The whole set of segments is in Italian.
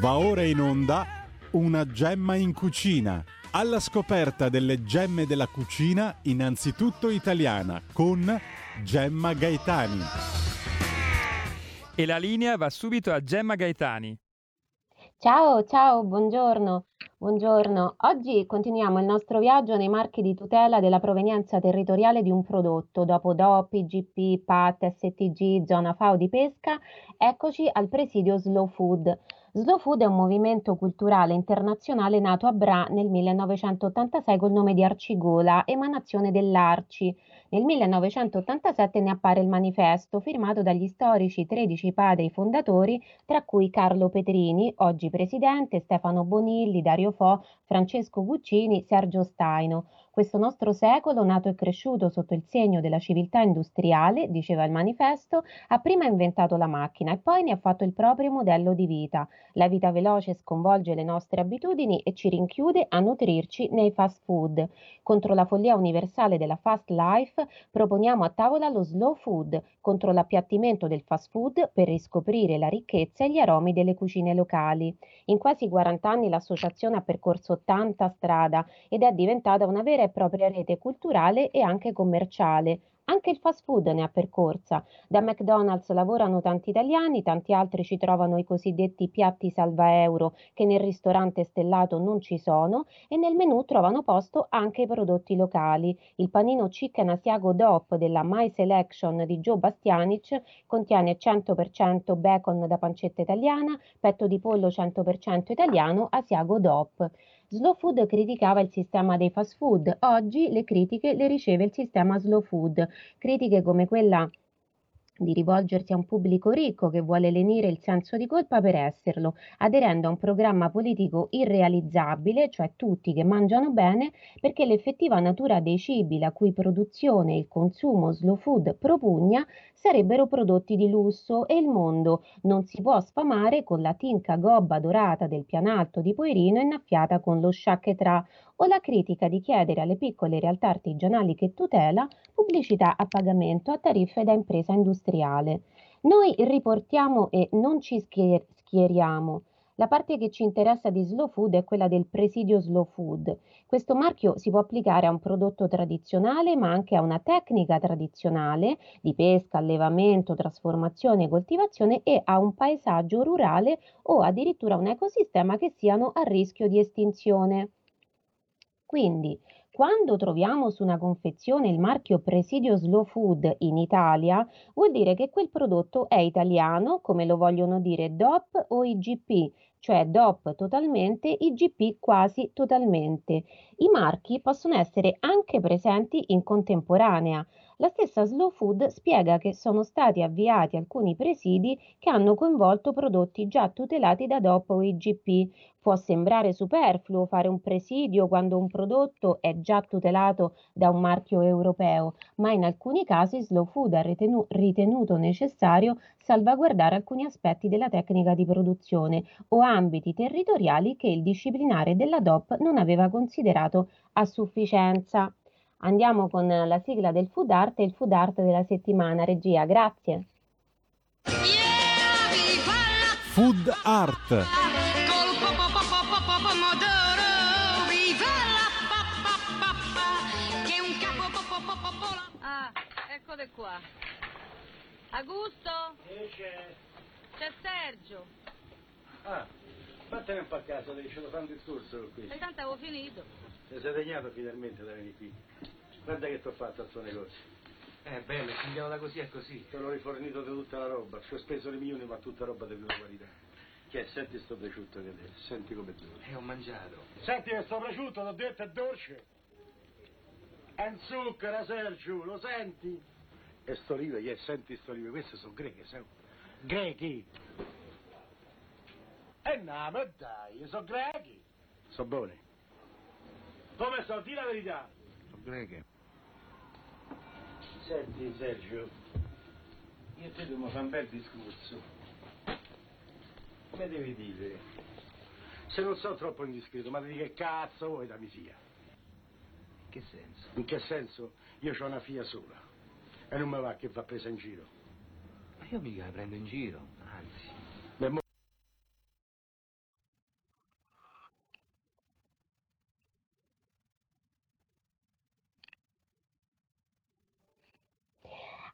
Va ora in onda una gemma in cucina. Alla scoperta delle gemme della cucina, innanzitutto italiana, con Gemma Gaetani. E la linea va subito a Gemma Gaetani. Ciao, ciao, buongiorno. Buongiorno, oggi continuiamo il nostro viaggio nei marchi di tutela della provenienza territoriale di un prodotto. Dopo DOP, IGP, PAT, STG, zona FAO di pesca, eccoci al presidio Slow Food. Slow Food è un movimento culturale internazionale nato a Bra nel 1986 col nome di Arcigola, emanazione dell'Arci. Nel 1987 ne appare il manifesto firmato dagli storici 13 padri fondatori, tra cui Carlo Petrini, oggi presidente, Stefano Bonilli, Dario Fo, Francesco Guccini, Sergio Staino. Questo nostro secolo, nato e cresciuto sotto il segno della civiltà industriale, diceva il manifesto, ha prima inventato la macchina e poi ne ha fatto il proprio modello di vita. La vita veloce sconvolge le nostre abitudini e ci rinchiude a nutrirci nei fast food. Contro la follia universale della fast life proponiamo a tavola lo slow food, contro l'appiattimento del fast food per riscoprire la ricchezza e gli aromi delle cucine locali. In quasi 40 anni l'associazione ha percorso tanta strada ed è diventata una vera e propria rete culturale e anche commerciale. Anche il fast food ne ha percorsa. Da McDonald's lavorano tanti italiani, tanti altri ci trovano i cosiddetti piatti salva euro che nel ristorante stellato non ci sono e nel menù trovano posto anche i prodotti locali. Il panino chicken asiago DOP della My Selection di Joe Bastianic contiene 100% bacon da pancetta italiana, petto di pollo 100% italiano asiago DOP. Slow Food criticava il sistema dei fast food, oggi le critiche le riceve il sistema Slow Food, critiche come quella di rivolgersi a un pubblico ricco che vuole lenire il senso di colpa per esserlo, aderendo a un programma politico irrealizzabile, cioè tutti che mangiano bene, perché l'effettiva natura dei cibi la cui produzione e il consumo slow food propugna sarebbero prodotti di lusso e il mondo non si può sfamare con la tinca gobba dorata del pianalto di Poirino innaffiata con lo sciacchetrà o la critica di chiedere alle piccole realtà artigianali che tutela pubblicità a pagamento a tariffe da impresa industriale. Noi riportiamo e non ci schieriamo. La parte che ci interessa di Slow Food è quella del presidio Slow Food. Questo marchio si può applicare a un prodotto tradizionale, ma anche a una tecnica tradizionale di pesca, allevamento, trasformazione coltivazione e a un paesaggio rurale o addirittura un ecosistema che siano a rischio di estinzione. Quindi, quando troviamo su una confezione il marchio Presidio Slow Food in Italia, vuol dire che quel prodotto è italiano, come lo vogliono dire DOP o IGP, cioè DOP totalmente, IGP quasi totalmente. I marchi possono essere anche presenti in contemporanea. La stessa Slow Food spiega che sono stati avviati alcuni presidi che hanno coinvolto prodotti già tutelati da DOP o IGP. Può sembrare superfluo fare un presidio quando un prodotto è già tutelato da un marchio europeo, ma in alcuni casi Slow Food ha ritenu- ritenuto necessario salvaguardare alcuni aspetti della tecnica di produzione o ambiti territoriali che il disciplinare della DOP non aveva considerato a sufficienza. Andiamo con la sigla del food art e il food art della settimana. Regia, grazie. Food art. Ah, eccole qua. Augusto? c'è? C'è Sergio. Ah, vattene un po' a casa, devi ce lo fare un discorso qui. E tanto avevo finito. Ti sei degnato finalmente da venire qui. Guarda che ti ho fatto al suo negozio. Eh, bello, cambiamola così e così. Te l'ho rifornito di tutta la roba. Ci ho speso le milioni, ma tutta roba di prima qualità. Che è? Senti sto prosciutto che è, senti come dura. E ho mangiato. Senti che sto prosciutto, t'ho detto, è dolce. È un zucchero, Sergio, lo senti? E sto olive, che è? Senti sto olive, queste sono greche, sai? Grechi. E no, ma dai, sono grechi. Sono buoni. Come so, di la verità. Sono greche. Senti Sergio, io te dobbiamo fare un bel discorso. Come devi dire? Se non sono troppo indiscreto, ma di che cazzo vuoi da mia In che senso? In che senso? Io ho una figlia sola e non mi va che va presa in giro. Ma io mica la prendo in giro,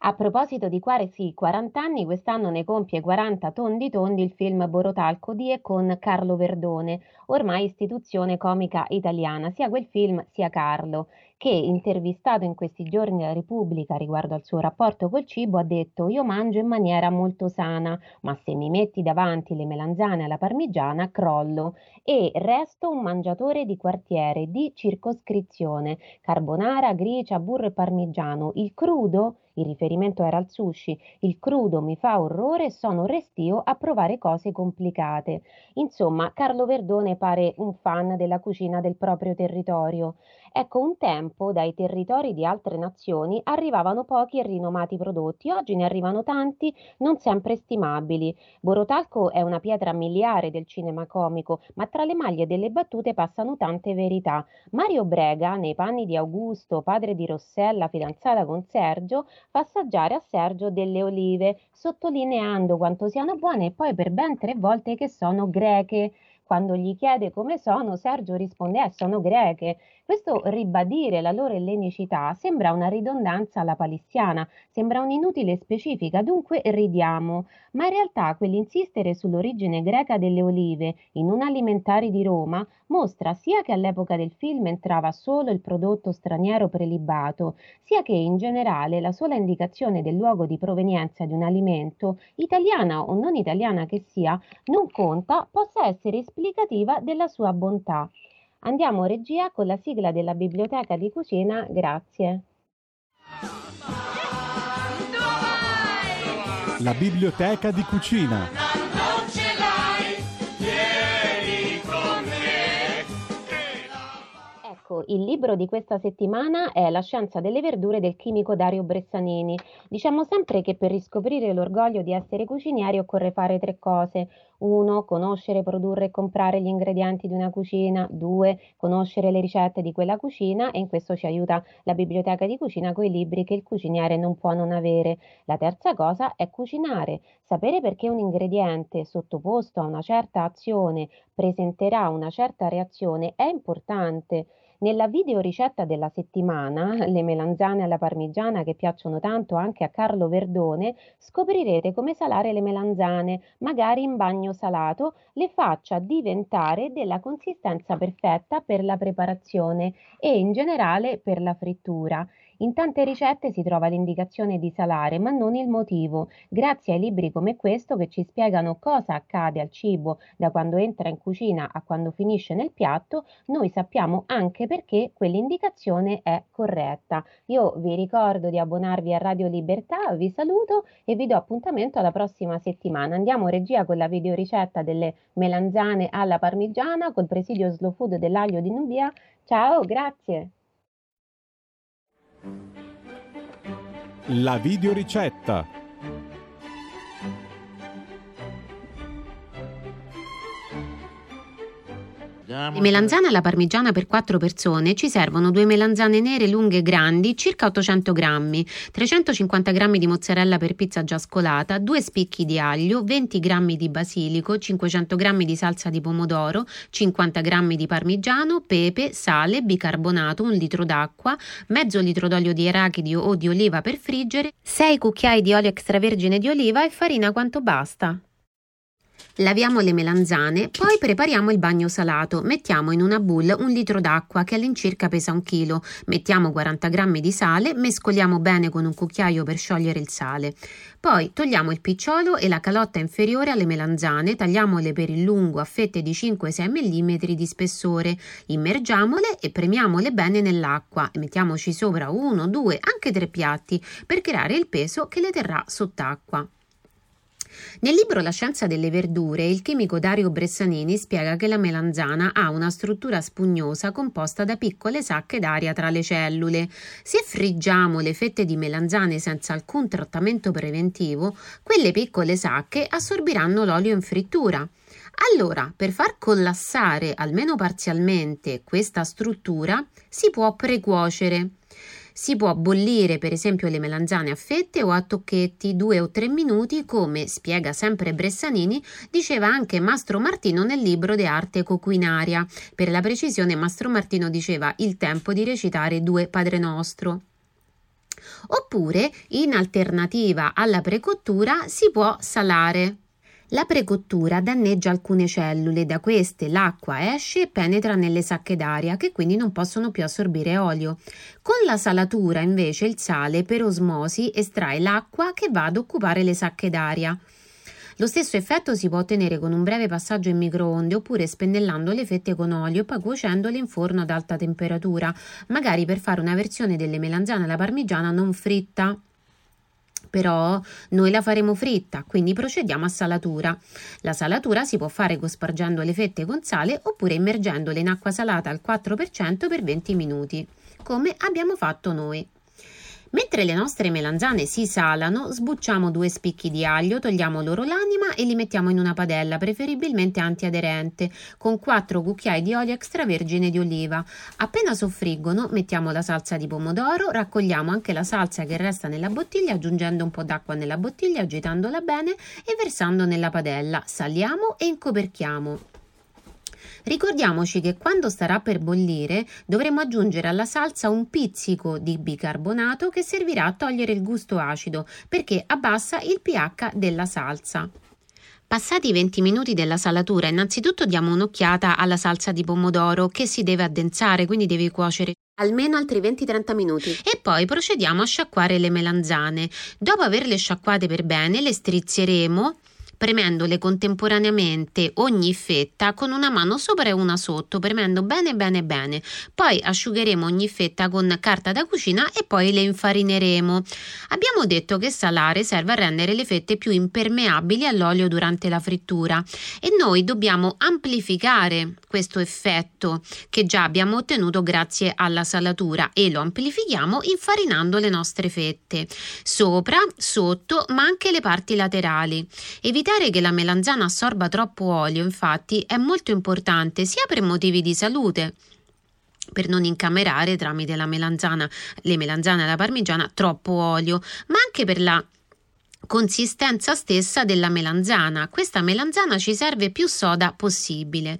A proposito di quasi 40 anni, quest'anno ne compie 40 tondi tondi il film Borotalco di e con Carlo Verdone, ormai istituzione comica italiana, sia quel film sia Carlo, che intervistato in questi giorni alla Repubblica riguardo al suo rapporto col cibo ha detto io mangio in maniera molto sana, ma se mi metti davanti le melanzane alla parmigiana crollo. E resto un mangiatore di quartiere, di circoscrizione, carbonara, gricia, burro e parmigiano, il crudo il riferimento era al sushi, il crudo mi fa orrore e sono restio a provare cose complicate. Insomma, Carlo Verdone pare un fan della cucina del proprio territorio. Ecco, un tempo dai territori di altre nazioni arrivavano pochi e rinomati prodotti, oggi ne arrivano tanti, non sempre stimabili. Borotalco è una pietra miliare del cinema comico, ma tra le maglie delle battute passano tante verità. Mario Brega, nei panni di Augusto, padre di Rossella, fidanzata con Sergio, assaggiare a Sergio delle olive, sottolineando quanto siano buone e poi per ben tre volte che sono greche. Quando gli chiede come sono, Sergio risponde: eh, sono greche. Questo ribadire la loro ellenicità sembra una ridondanza alla palissiana, sembra un'inutile specifica, dunque ridiamo. Ma in realtà quell'insistere sull'origine greca delle olive in un alimentare di Roma mostra sia che all'epoca del film entrava solo il prodotto straniero prelibato, sia che in generale la sola indicazione del luogo di provenienza di un alimento, italiana o non italiana che sia, non conta, possa essere esplicativa della sua bontà. Andiamo regia con la sigla della biblioteca di cucina, grazie. La biblioteca di cucina. Il libro di questa settimana è La scienza delle verdure del chimico Dario Bressanini. Diciamo sempre che per riscoprire l'orgoglio di essere cucinieri occorre fare tre cose. Uno, conoscere, produrre e comprare gli ingredienti di una cucina. Due, conoscere le ricette di quella cucina e in questo ci aiuta la biblioteca di cucina con i libri che il cuciniere non può non avere. La terza cosa è cucinare, sapere perché un ingrediente sottoposto a una certa azione presenterà una certa reazione è importante. Nella video ricetta della settimana, le melanzane alla parmigiana che piacciono tanto anche a Carlo Verdone, scoprirete come salare le melanzane, magari in bagno salato, le faccia diventare della consistenza perfetta per la preparazione e in generale per la frittura. In tante ricette si trova l'indicazione di salare, ma non il motivo. Grazie ai libri come questo che ci spiegano cosa accade al cibo da quando entra in cucina a quando finisce nel piatto, noi sappiamo anche perché quell'indicazione è corretta. Io vi ricordo di abbonarvi a Radio Libertà, vi saluto e vi do appuntamento alla prossima settimana. Andiamo regia con la videoricetta delle melanzane alla parmigiana col presidio slow food dell'aglio di Nubia. Ciao, grazie. La videoricetta. Le melanzane alla parmigiana per 4 persone ci servono due melanzane nere lunghe e grandi, circa 800 grammi, 350 grammi di mozzarella per pizza già scolata, 2 spicchi di aglio, 20 grammi di basilico, 500 grammi di salsa di pomodoro, 50 grammi di parmigiano, pepe, sale, bicarbonato, un litro d'acqua, mezzo litro d'olio di arachidi o di oliva per friggere, 6 cucchiai di olio extravergine di oliva e farina quanto basta. Laviamo le melanzane, poi prepariamo il bagno salato. Mettiamo in una boule un litro d'acqua che all'incirca pesa un chilo. Mettiamo 40 g di sale, mescoliamo bene con un cucchiaio per sciogliere il sale. Poi togliamo il picciolo e la calotta inferiore alle melanzane, tagliamole per il lungo a fette di 5-6 mm di spessore, immergiamole e premiamole bene nell'acqua e mettiamoci sopra uno, due, anche tre piatti per creare il peso che le terrà sott'acqua. Nel libro La scienza delle verdure, il chimico Dario Bressanini spiega che la melanzana ha una struttura spugnosa composta da piccole sacche d'aria tra le cellule. Se friggiamo le fette di melanzane senza alcun trattamento preventivo, quelle piccole sacche assorbiranno l'olio in frittura. Allora, per far collassare almeno parzialmente questa struttura, si può precuocere. Si può bollire per esempio le melanzane a fette o a tocchetti due o tre minuti, come spiega sempre Bressanini, diceva anche Mastro Martino nel libro De Arte Coquinaria. Per la precisione, Mastro Martino diceva il tempo di recitare due Padre Nostro. Oppure, in alternativa alla precottura, si può salare. La precottura danneggia alcune cellule, da queste l'acqua esce e penetra nelle sacche d'aria che quindi non possono più assorbire olio. Con la salatura invece il sale per osmosi estrae l'acqua che va ad occupare le sacche d'aria. Lo stesso effetto si può ottenere con un breve passaggio in microonde oppure spennellando le fette con olio e poi cuocendole in forno ad alta temperatura, magari per fare una versione delle melanzane alla parmigiana non fritta però noi la faremo fritta, quindi procediamo a salatura. La salatura si può fare cospargendo le fette con sale oppure immergendole in acqua salata al 4% per 20 minuti, come abbiamo fatto noi. Mentre le nostre melanzane si salano, sbucciamo due spicchi di aglio, togliamo loro l'anima e li mettiamo in una padella, preferibilmente antiaderente, con 4 cucchiai di olio extravergine di oliva. Appena soffriggono, mettiamo la salsa di pomodoro, raccogliamo anche la salsa che resta nella bottiglia, aggiungendo un po' d'acqua nella bottiglia, agitandola bene e versando nella padella. Saliamo e incoperchiamo. Ricordiamoci che quando starà per bollire dovremo aggiungere alla salsa un pizzico di bicarbonato che servirà a togliere il gusto acido perché abbassa il pH della salsa. Passati i 20 minuti della salatura, innanzitutto diamo un'occhiata alla salsa di pomodoro che si deve addensare, quindi deve cuocere almeno altri 20-30 minuti e poi procediamo a sciacquare le melanzane. Dopo averle sciacquate per bene, le strizzeremo premendole contemporaneamente ogni fetta con una mano sopra e una sotto, premendo bene bene bene. Poi asciugheremo ogni fetta con carta da cucina e poi le infarineremo. Abbiamo detto che salare serve a rendere le fette più impermeabili all'olio durante la frittura e noi dobbiamo amplificare questo effetto che già abbiamo ottenuto grazie alla salatura e lo amplifichiamo infarinando le nostre fette sopra, sotto, ma anche le parti laterali. Evitiamo Evitare che la melanzana assorba troppo olio, infatti, è molto importante sia per motivi di salute, per non incamerare tramite la melanzana, le melanzane alla parmigiana troppo olio, ma anche per la consistenza stessa della melanzana. Questa melanzana ci serve più soda possibile.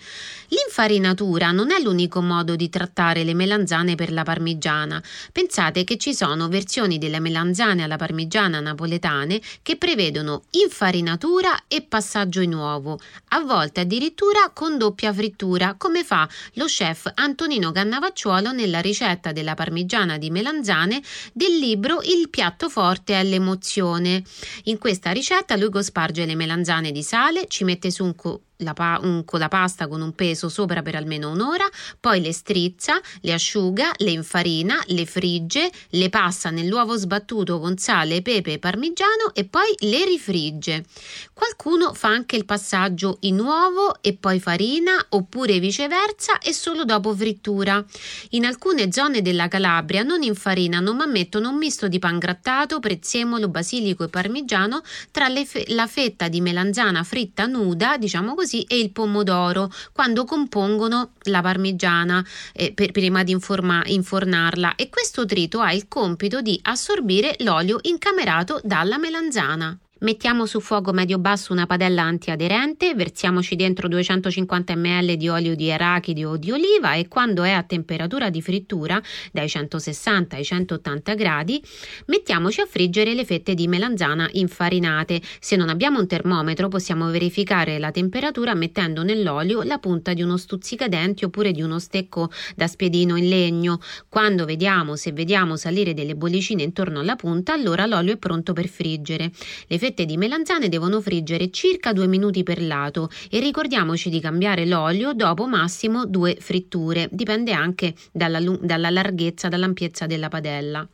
L'infarinatura non è l'unico modo di trattare le melanzane per la parmigiana. Pensate che ci sono versioni delle melanzane alla parmigiana napoletane che prevedono infarinatura e passaggio in uovo, a volte addirittura con doppia frittura, come fa lo chef Antonino Cannavacciuolo nella ricetta della parmigiana di melanzane del libro Il piatto forte è l'emozione. In questa ricetta lui cosparge le melanzane di sale, ci mette su un, la pa- un, con la pasta con un peso sopra per almeno un'ora, poi le strizza, le asciuga, le infarina, le frigge, le passa nell'uovo sbattuto con sale, pepe e parmigiano e poi le rifrigge. Qualcuno fa anche il passaggio in uovo e poi farina oppure viceversa e solo dopo frittura. In alcune zone della Calabria non infarinano ma mettono un misto di pan grattato, prezzemolo, basilico e parmigiano tra fe- la fetta di melanzana fritta nuda, diciamo così, così e il pomodoro quando compongono la parmigiana eh, per, prima di informa, infornarla e questo trito ha il compito di assorbire l'olio incamerato dalla melanzana. Mettiamo su fuoco medio-basso una padella antiaderente, versiamoci dentro 250 ml di olio di arachidi o di oliva e quando è a temperatura di frittura dai 160 ai 180 gradi mettiamoci a friggere le fette di melanzana infarinate. Se non abbiamo un termometro possiamo verificare la temperatura mettendo nell'olio la punta di uno stuzzicadenti oppure di uno stecco da spiedino in legno. Quando vediamo se vediamo salire delle bollicine intorno alla punta allora l'olio è pronto per friggere. Le fette di melanzane devono friggere circa 2 minuti per lato e ricordiamoci di cambiare l'olio dopo massimo due fritture, dipende anche dalla, dalla larghezza, dall'ampiezza della padella.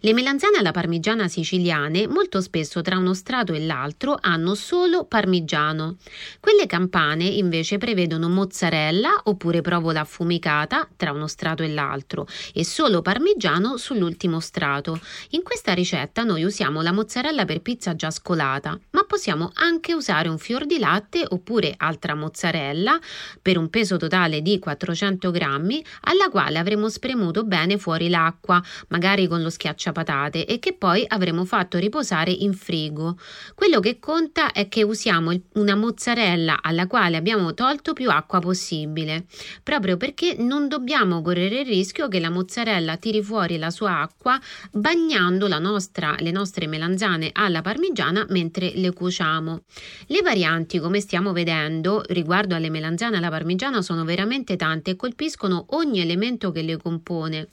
Le melanzane alla parmigiana siciliane molto spesso tra uno strato e l'altro hanno solo parmigiano. Quelle campane invece prevedono mozzarella oppure provola affumicata tra uno strato e l'altro e solo parmigiano sull'ultimo strato. In questa ricetta noi usiamo la mozzarella per pizza già scolata, possiamo anche usare un fior di latte oppure altra mozzarella per un peso totale di 400 grammi alla quale avremo spremuto bene fuori l'acqua, magari con lo schiacciapatate e che poi avremo fatto riposare in frigo. Quello che conta è che usiamo una mozzarella alla quale abbiamo tolto più acqua possibile, proprio perché non dobbiamo correre il rischio che la mozzarella tiri fuori la sua acqua bagnando nostra, le nostre melanzane alla parmigiana mentre le cuociamo. Le varianti, come stiamo vedendo, riguardo alle melanzane alla parmigiana sono veramente tante e colpiscono ogni elemento che le compone.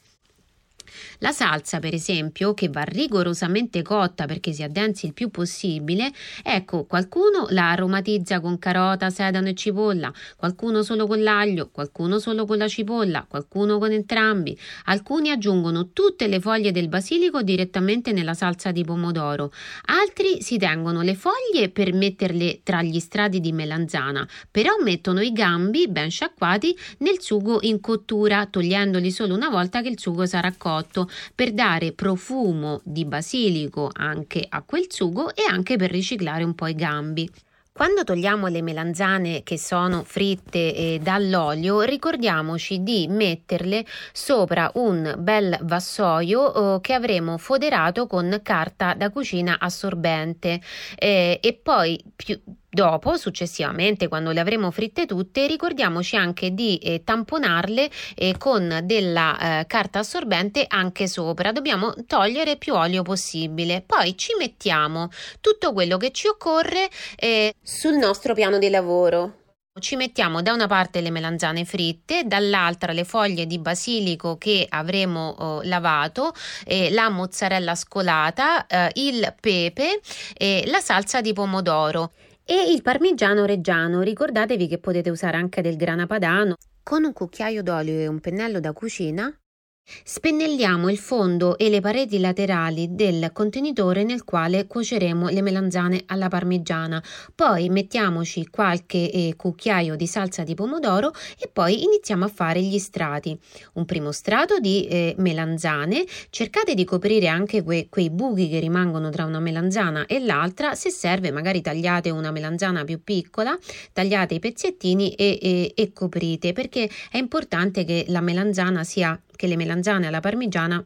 La salsa, per esempio, che va rigorosamente cotta perché si addensi il più possibile, ecco, qualcuno la aromatizza con carota, sedano e cipolla, qualcuno solo con l'aglio, qualcuno solo con la cipolla, qualcuno con entrambi. Alcuni aggiungono tutte le foglie del basilico direttamente nella salsa di pomodoro, altri si tengono le foglie per metterle tra gli strati di melanzana, però mettono i gambi ben sciacquati nel sugo in cottura, togliendoli solo una volta che il sugo sarà cotto per dare profumo di basilico anche a quel sugo e anche per riciclare un po' i gambi. Quando togliamo le melanzane che sono fritte eh, dall'olio, ricordiamoci di metterle sopra un bel vassoio eh, che avremo foderato con carta da cucina assorbente eh, e poi più Dopo, successivamente, quando le avremo fritte tutte, ricordiamoci anche di eh, tamponarle eh, con della eh, carta assorbente anche sopra. Dobbiamo togliere più olio possibile. Poi ci mettiamo tutto quello che ci occorre eh, sul nostro piano di lavoro. Ci mettiamo da una parte le melanzane fritte, dall'altra le foglie di basilico che avremo oh, lavato, eh, la mozzarella scolata, eh, il pepe e la salsa di pomodoro e il parmigiano reggiano. Ricordatevi che potete usare anche del grana padano. Con un cucchiaio d'olio e un pennello da cucina Spennelliamo il fondo e le pareti laterali del contenitore nel quale cuoceremo le melanzane alla parmigiana. Poi mettiamoci qualche eh, cucchiaio di salsa di pomodoro e poi iniziamo a fare gli strati. Un primo strato di eh, melanzane, cercate di coprire anche que- quei buchi che rimangono tra una melanzana e l'altra, se serve magari tagliate una melanzana più piccola, tagliate i pezzettini e, e, e coprite perché è importante che la melanzana sia che le melanzane alla parmigiana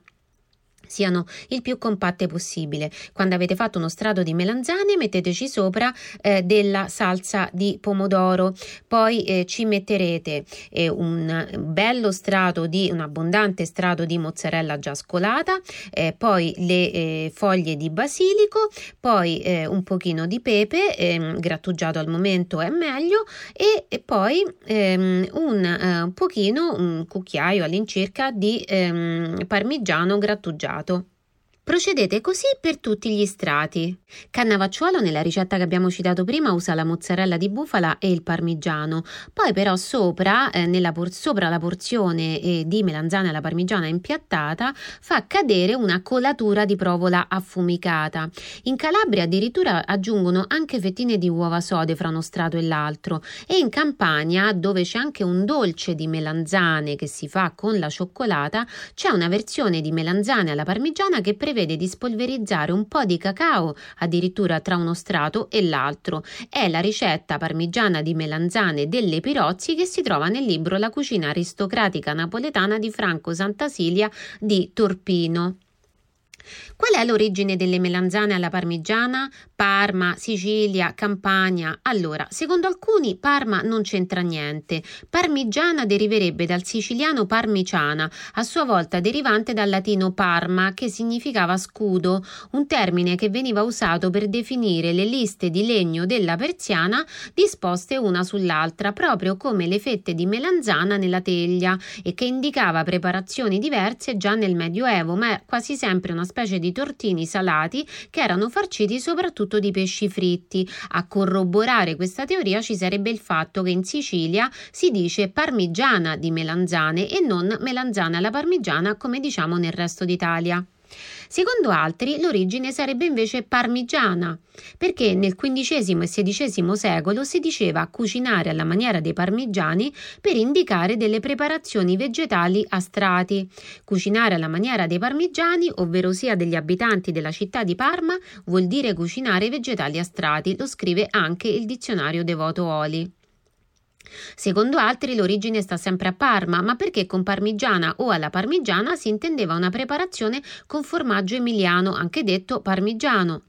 siano il più compatte possibile. Quando avete fatto uno strato di melanzane metteteci sopra eh, della salsa di pomodoro, poi eh, ci metterete eh, un bello strato di un abbondante strato di mozzarella già scolata, eh, poi le eh, foglie di basilico, poi eh, un pochino di pepe ehm, grattugiato al momento è meglio e, e poi ehm, un pochino un cucchiaio all'incirca di ehm, parmigiano grattugiato passato. Procedete così per tutti gli strati. Cannavacciuolo nella ricetta che abbiamo citato prima usa la mozzarella di bufala e il parmigiano, poi però sopra, eh, por- sopra la porzione eh, di melanzane alla parmigiana impiattata fa cadere una colatura di provola affumicata. In Calabria addirittura aggiungono anche fettine di uova sode fra uno strato e l'altro e in Campania, dove c'è anche un dolce di melanzane che si fa con la cioccolata, c'è una versione di melanzane alla parmigiana che prevede prevede di spolverizzare un po' di cacao addirittura tra uno strato e l'altro. È la ricetta parmigiana di melanzane delle Pirozzi che si trova nel libro La cucina aristocratica napoletana di Franco Santasilia di Torpino. Qual è l'origine delle melanzane alla parmigiana? Parma, Sicilia, Campania. Allora, secondo alcuni Parma non c'entra niente. Parmigiana deriverebbe dal siciliano parmiciana, a sua volta derivante dal latino parma, che significava scudo, un termine che veniva usato per definire le liste di legno della persiana disposte una sull'altra, proprio come le fette di melanzana nella teglia, e che indicava preparazioni diverse già nel Medioevo, ma è quasi sempre una specie di tortini salati che erano farciti soprattutto di pesci fritti. A corroborare questa teoria ci sarebbe il fatto che in Sicilia si dice parmigiana di melanzane e non melanzane alla parmigiana come diciamo nel resto d'Italia. Secondo altri l'origine sarebbe invece parmigiana, perché nel XV e XVI secolo si diceva cucinare alla maniera dei parmigiani per indicare delle preparazioni vegetali a strati. Cucinare alla maniera dei parmigiani, ovvero sia degli abitanti della città di Parma, vuol dire cucinare vegetali a strati, lo scrive anche il dizionario Devoto Oli. Secondo altri l'origine sta sempre a Parma, ma perché con parmigiana o alla parmigiana si intendeva una preparazione con formaggio emiliano, anche detto parmigiano.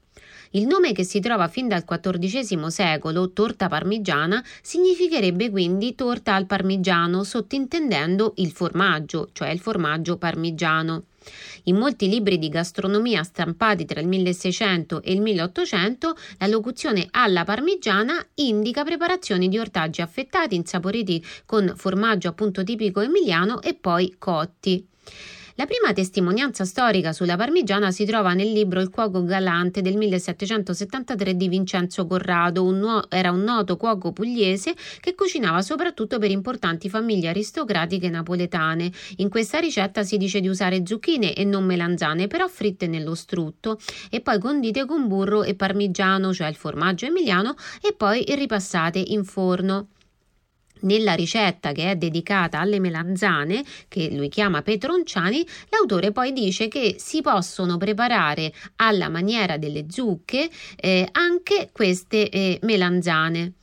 Il nome che si trova fin dal XIV secolo, torta parmigiana, significherebbe quindi torta al parmigiano, sottintendendo il formaggio, cioè il formaggio parmigiano. In molti libri di gastronomia stampati tra il 1600 e il 1800, la locuzione alla parmigiana indica preparazioni di ortaggi affettati, insaporiti con formaggio appunto tipico emiliano e poi cotti. La prima testimonianza storica sulla parmigiana si trova nel libro Il cuoco galante del 1773 di Vincenzo Corrado, un nuo- era un noto cuoco pugliese che cucinava soprattutto per importanti famiglie aristocratiche napoletane. In questa ricetta si dice di usare zucchine e non melanzane, però fritte nello strutto e poi condite con burro e parmigiano, cioè il formaggio emiliano, e poi ripassate in forno. Nella ricetta che è dedicata alle melanzane, che lui chiama petronciani, l'autore poi dice che si possono preparare alla maniera delle zucche eh, anche queste eh, melanzane.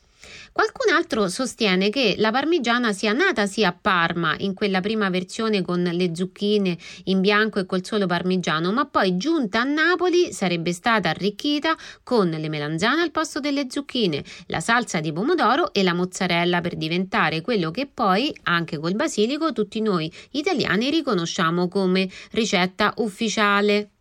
Qualcun altro sostiene che la parmigiana sia nata sia a Parma, in quella prima versione con le zucchine in bianco e col solo parmigiano, ma poi giunta a Napoli sarebbe stata arricchita con le melanzane al posto delle zucchine, la salsa di pomodoro e la mozzarella per diventare quello che poi, anche col basilico, tutti noi italiani riconosciamo come ricetta ufficiale.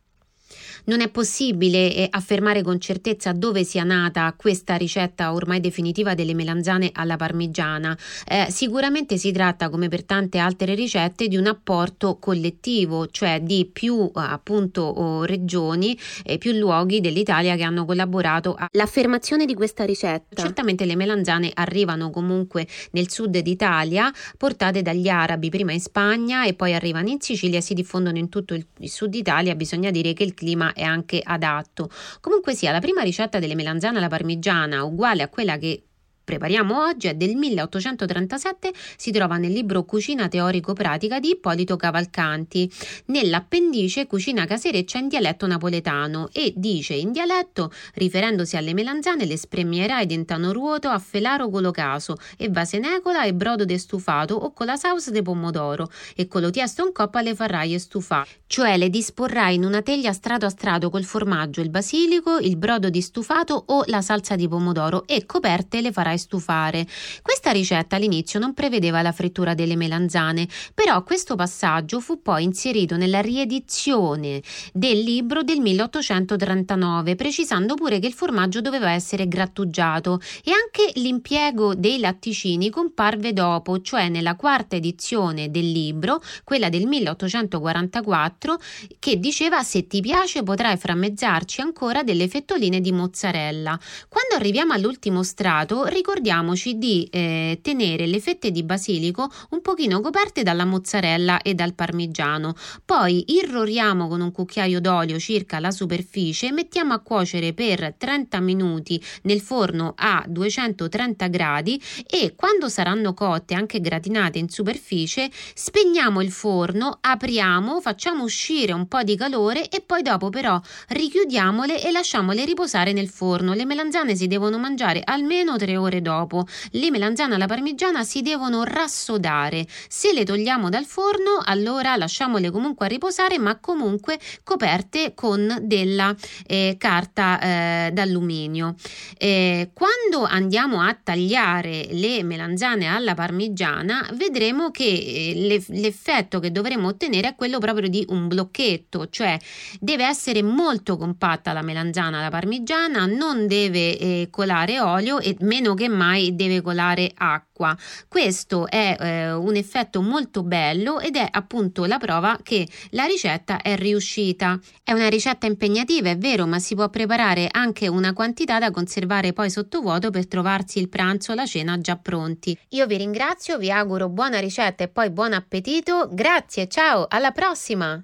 Non è possibile eh, affermare con certezza dove sia nata questa ricetta ormai definitiva delle melanzane alla parmigiana. Eh, sicuramente si tratta, come per tante altre ricette, di un apporto collettivo, cioè di più appunto oh, regioni e più luoghi dell'Italia che hanno collaborato all'affermazione di questa ricetta. Certamente le melanzane arrivano comunque nel sud d'Italia, portate dagli arabi prima in Spagna e poi arrivano in Sicilia e si diffondono in tutto il, il sud Italia. Bisogna dire che il clima è anche adatto. Comunque sia, la prima ricetta delle melanzane alla parmigiana, uguale a quella che prepariamo oggi è del 1837, si trova nel libro Cucina teorico-pratica di Ippolito Cavalcanti, nell'appendice Cucina casereccia in dialetto napoletano e dice in dialetto, riferendosi alle melanzane, le spremierai dentano ruoto a felaro colocaso e vasenecola e brodo de stufato o con la sauce de pomodoro e con lo tiesto in coppa le farai stufare, cioè le disporrai in una teglia strato a strato col formaggio, il basilico, il brodo di stufato o la salsa di pomodoro e coperte le farai stufare. Questa ricetta all'inizio non prevedeva la frittura delle melanzane, però questo passaggio fu poi inserito nella riedizione del libro del 1839, precisando pure che il formaggio doveva essere grattugiato e anche l'impiego dei latticini comparve dopo, cioè nella quarta edizione del libro, quella del 1844, che diceva se ti piace potrai frammezzarci ancora delle fettoline di mozzarella. Quando arriviamo all'ultimo strato, ricordiamoci di eh, tenere le fette di basilico un pochino coperte dalla mozzarella e dal parmigiano. Poi irroriamo con un cucchiaio d'olio circa la superficie mettiamo a cuocere per 30 minuti nel forno a 230 gradi e quando saranno cotte anche gratinate in superficie spegniamo il forno, apriamo, facciamo uscire un po' di calore e poi dopo però richiudiamole e lasciamole riposare nel forno. Le melanzane si devono mangiare almeno 3 ore dopo. Le melanzane alla parmigiana si devono rassodare. Se le togliamo dal forno, allora lasciamole comunque a riposare, ma comunque coperte con della eh, carta eh, d'alluminio. Eh, quando andiamo a tagliare le melanzane alla parmigiana, vedremo che eh, l'effetto che dovremo ottenere è quello proprio di un blocchetto, cioè deve essere molto compatta la melanzana alla parmigiana, non deve eh, colare olio e meno che mai deve colare acqua. Questo è eh, un effetto molto bello ed è appunto la prova che la ricetta è riuscita. È una ricetta impegnativa, è vero, ma si può preparare anche una quantità da conservare poi sottovuoto per trovarsi il pranzo o la cena già pronti. Io vi ringrazio, vi auguro buona ricetta e poi buon appetito. Grazie, ciao, alla prossima!